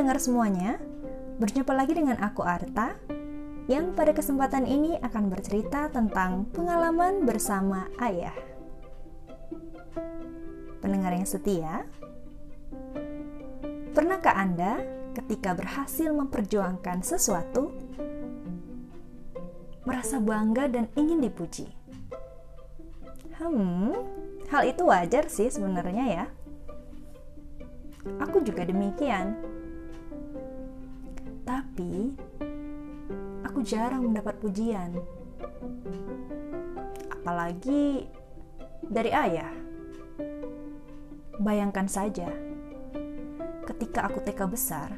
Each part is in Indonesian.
pendengar semuanya, berjumpa lagi dengan aku Arta yang pada kesempatan ini akan bercerita tentang pengalaman bersama ayah. Pendengar yang setia, pernahkah Anda ketika berhasil memperjuangkan sesuatu merasa bangga dan ingin dipuji? Hmm, hal itu wajar sih sebenarnya ya. Aku juga demikian. Tapi aku jarang mendapat pujian. Apalagi dari ayah. Bayangkan saja, ketika aku TK besar,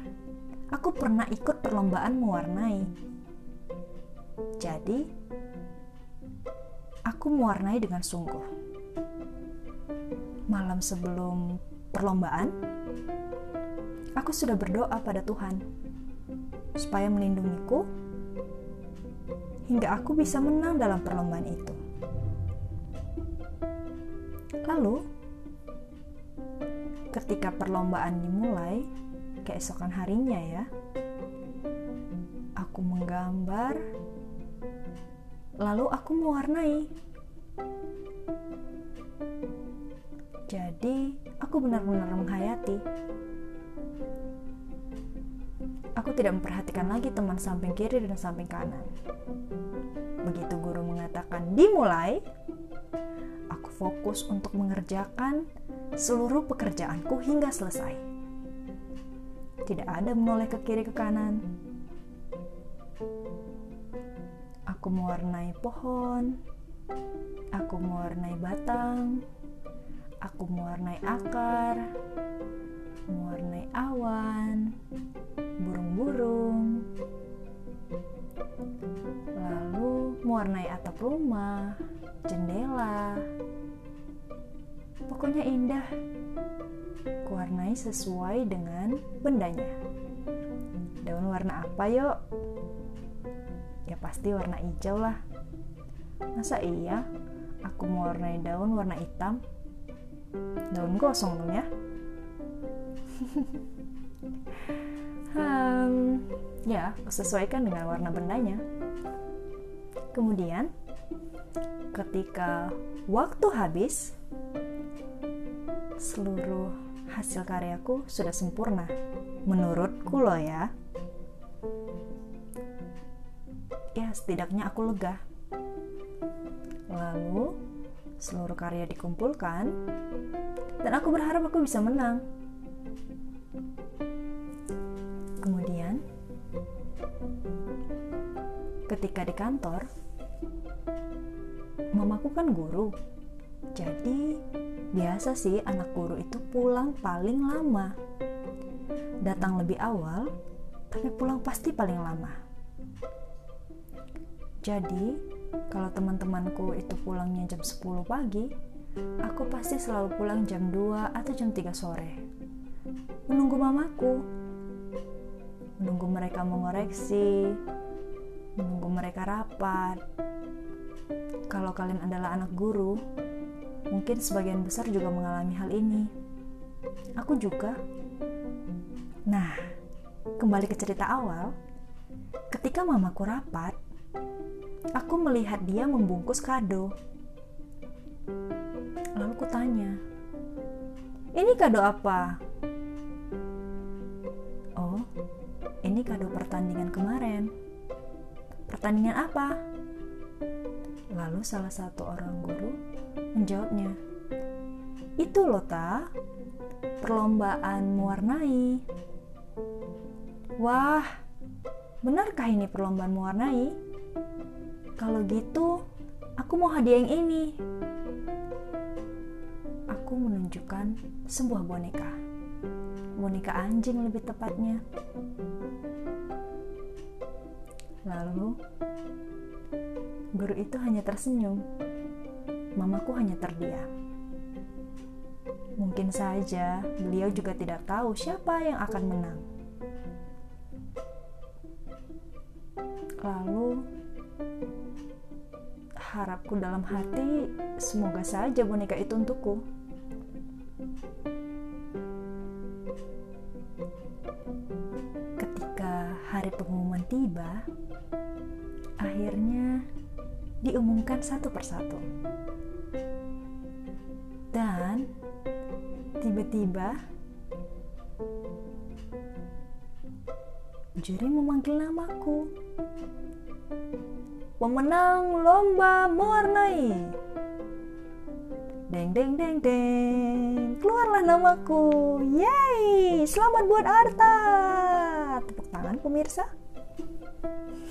aku pernah ikut perlombaan mewarnai. Jadi, aku mewarnai dengan sungguh. Malam sebelum perlombaan, aku sudah berdoa pada Tuhan supaya melindungiku hingga aku bisa menang dalam perlombaan itu. Lalu, ketika perlombaan dimulai, keesokan harinya ya, aku menggambar, lalu aku mewarnai. Jadi, aku benar-benar menghayati. Aku tidak memperhatikan lagi teman samping kiri dan samping kanan. Begitu guru mengatakan dimulai, aku fokus untuk mengerjakan seluruh pekerjaanku hingga selesai. Tidak ada menoleh ke kiri ke kanan. Aku mewarnai pohon, aku mewarnai batang, aku mewarnai akar, mewarnai awan, rumah, jendela, Pokoknya indah. Kuwarnai sesuai dengan bendanya. Daun warna apa yuk? Ya pasti warna hijau lah. Masa iya aku mau warnai daun warna hitam? Daun gosong dong ya. hmm, ya, sesuaikan dengan warna bendanya. Kemudian, ketika waktu habis, seluruh hasil karyaku sudah sempurna. Menurutku loh ya. Ya, setidaknya aku lega. Lalu, seluruh karya dikumpulkan, dan aku berharap aku bisa menang. Kemudian, ketika di kantor, mamaku kan guru, jadi Biasa sih anak guru itu pulang paling lama. Datang lebih awal, tapi pulang pasti paling lama. Jadi, kalau teman-temanku itu pulangnya jam 10 pagi, aku pasti selalu pulang jam 2 atau jam 3 sore. Menunggu mamaku. Menunggu mereka mengoreksi, menunggu mereka rapat. Kalau kalian adalah anak guru, Mungkin sebagian besar juga mengalami hal ini. Aku juga. Nah, kembali ke cerita awal. Ketika mamaku rapat, aku melihat dia membungkus kado. Lalu ku tanya, "Ini kado apa?" "Oh, ini kado pertandingan kemarin." "Pertandingan apa?" Lalu salah satu orang guru Menjawabnya, itu loh ta, perlombaan mewarnai. Wah, benarkah ini perlombaan mewarnai? Kalau gitu, aku mau hadiah yang ini. Aku menunjukkan sebuah boneka. Boneka anjing lebih tepatnya. Lalu, guru itu hanya tersenyum mamaku hanya terdiam. Mungkin saja beliau juga tidak tahu siapa yang akan menang. Lalu, harapku dalam hati, semoga saja boneka itu untukku. yang tiba, akhirnya diumumkan satu persatu. Dan tiba-tiba juri memanggil namaku. Pemenang lomba mewarnai. Deng deng deng deng. Keluarlah namaku. Yeay, selamat buat Arta. Tepuk tangan pemirsa.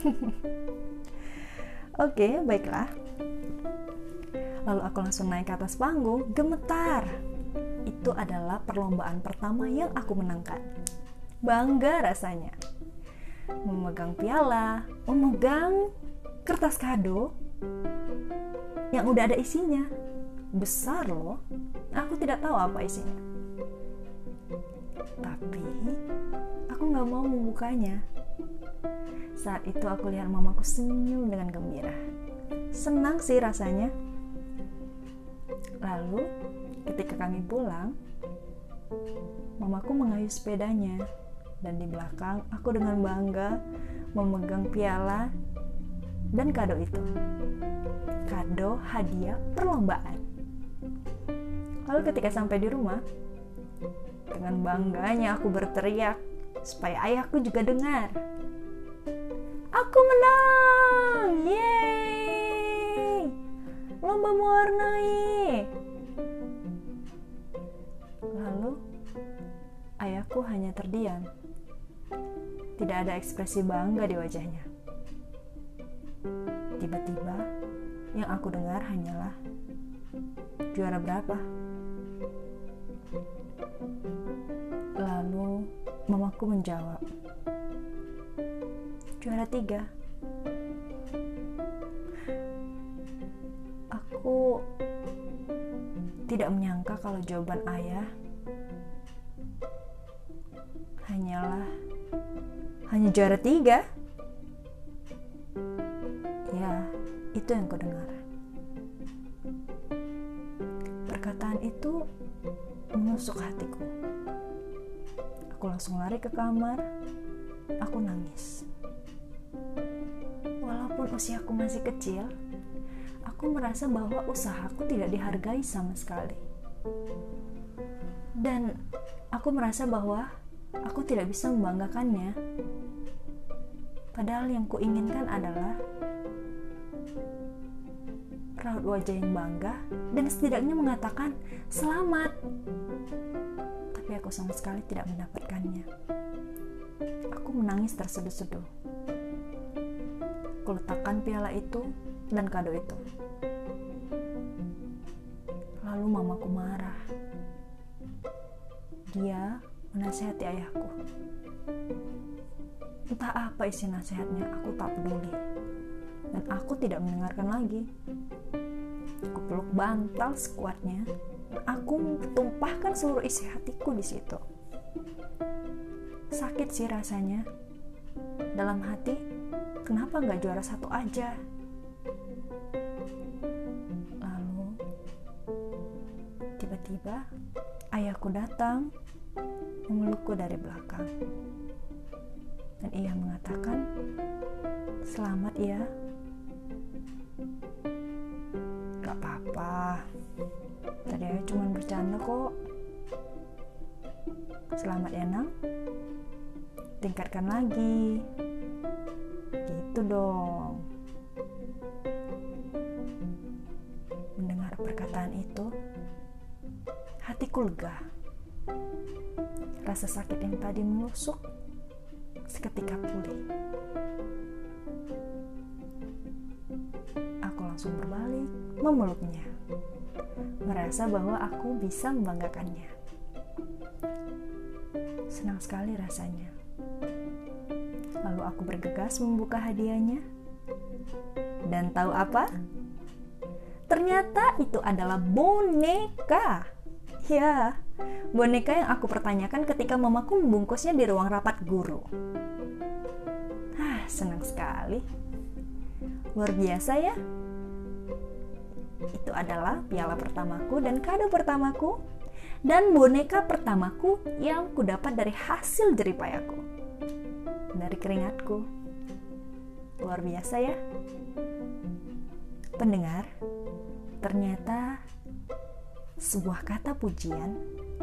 Oke, baiklah. Lalu aku langsung naik ke atas panggung, gemetar. Itu adalah perlombaan pertama yang aku menangkan. Bangga rasanya. Memegang piala, memegang kertas kado yang udah ada isinya. Besar loh. Aku tidak tahu apa isinya. Tapi aku nggak mau membukanya. Saat itu aku lihat mamaku senyum dengan gembira. Senang sih rasanya. Lalu ketika kami pulang, mamaku mengayuh sepedanya dan di belakang aku dengan bangga memegang piala dan kado itu. Kado hadiah perlombaan. Lalu ketika sampai di rumah, dengan bangganya aku berteriak supaya ayahku juga dengar. Aku menang! Yeay! Lomba mewarnai! Lalu, ayahku hanya terdiam. Tidak ada ekspresi bangga di wajahnya. Tiba-tiba, yang aku dengar hanyalah juara berapa? Lalu, mamaku menjawab, juara tiga. Aku tidak menyangka kalau jawaban ayah hanyalah hanya juara tiga. Ya, itu yang kudengar. Perkataan itu menusuk hatiku. Aku langsung lari ke kamar. Aku nangis. Usiaku masih kecil, aku merasa bahwa usahaku tidak dihargai sama sekali. Dan aku merasa bahwa aku tidak bisa membanggakannya. Padahal yang kuinginkan adalah raut wajah yang bangga dan setidaknya mengatakan selamat. Tapi aku sama sekali tidak mendapatkannya. Aku menangis terseduh-seduh kuletakkan piala itu dan kado itu. Lalu mamaku marah. Dia menasehati ayahku. Entah apa isi nasihatnya, aku tak peduli. Dan aku tidak mendengarkan lagi. Aku peluk bantal sekuatnya. Aku tumpahkan seluruh isi hatiku di situ. Sakit sih rasanya. Dalam hati, kenapa nggak juara satu aja? Lalu, tiba-tiba ayahku datang memelukku dari belakang. Dan ia mengatakan, selamat ya. Gak apa-apa, tadi ayah cuma bercanda kok. Selamat ya, Nang. Tingkatkan lagi gitu dong. Mendengar perkataan itu, hatiku lega. Rasa sakit yang tadi menusuk seketika pulih. Aku langsung berbalik, memeluknya. Merasa bahwa aku bisa membanggakannya. Senang sekali rasanya. Lalu aku bergegas membuka hadiahnya. Dan tahu apa? Ternyata itu adalah boneka. Ya, boneka yang aku pertanyakan ketika mamaku membungkusnya di ruang rapat guru. Ah, senang sekali. Luar biasa ya. Itu adalah piala pertamaku dan kado pertamaku dan boneka pertamaku yang kudapat dari hasil jeripayaku dari keringatku Luar biasa ya. Pendengar, ternyata sebuah kata pujian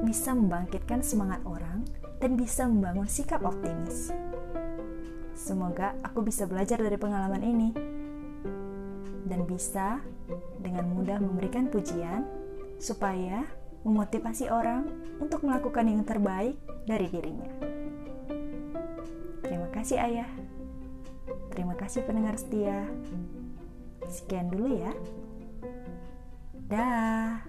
bisa membangkitkan semangat orang dan bisa membangun sikap optimis. Semoga aku bisa belajar dari pengalaman ini dan bisa dengan mudah memberikan pujian supaya memotivasi orang untuk melakukan yang terbaik dari dirinya. Kasih, Ayah. Terima kasih, pendengar setia. Sekian dulu ya. Dah.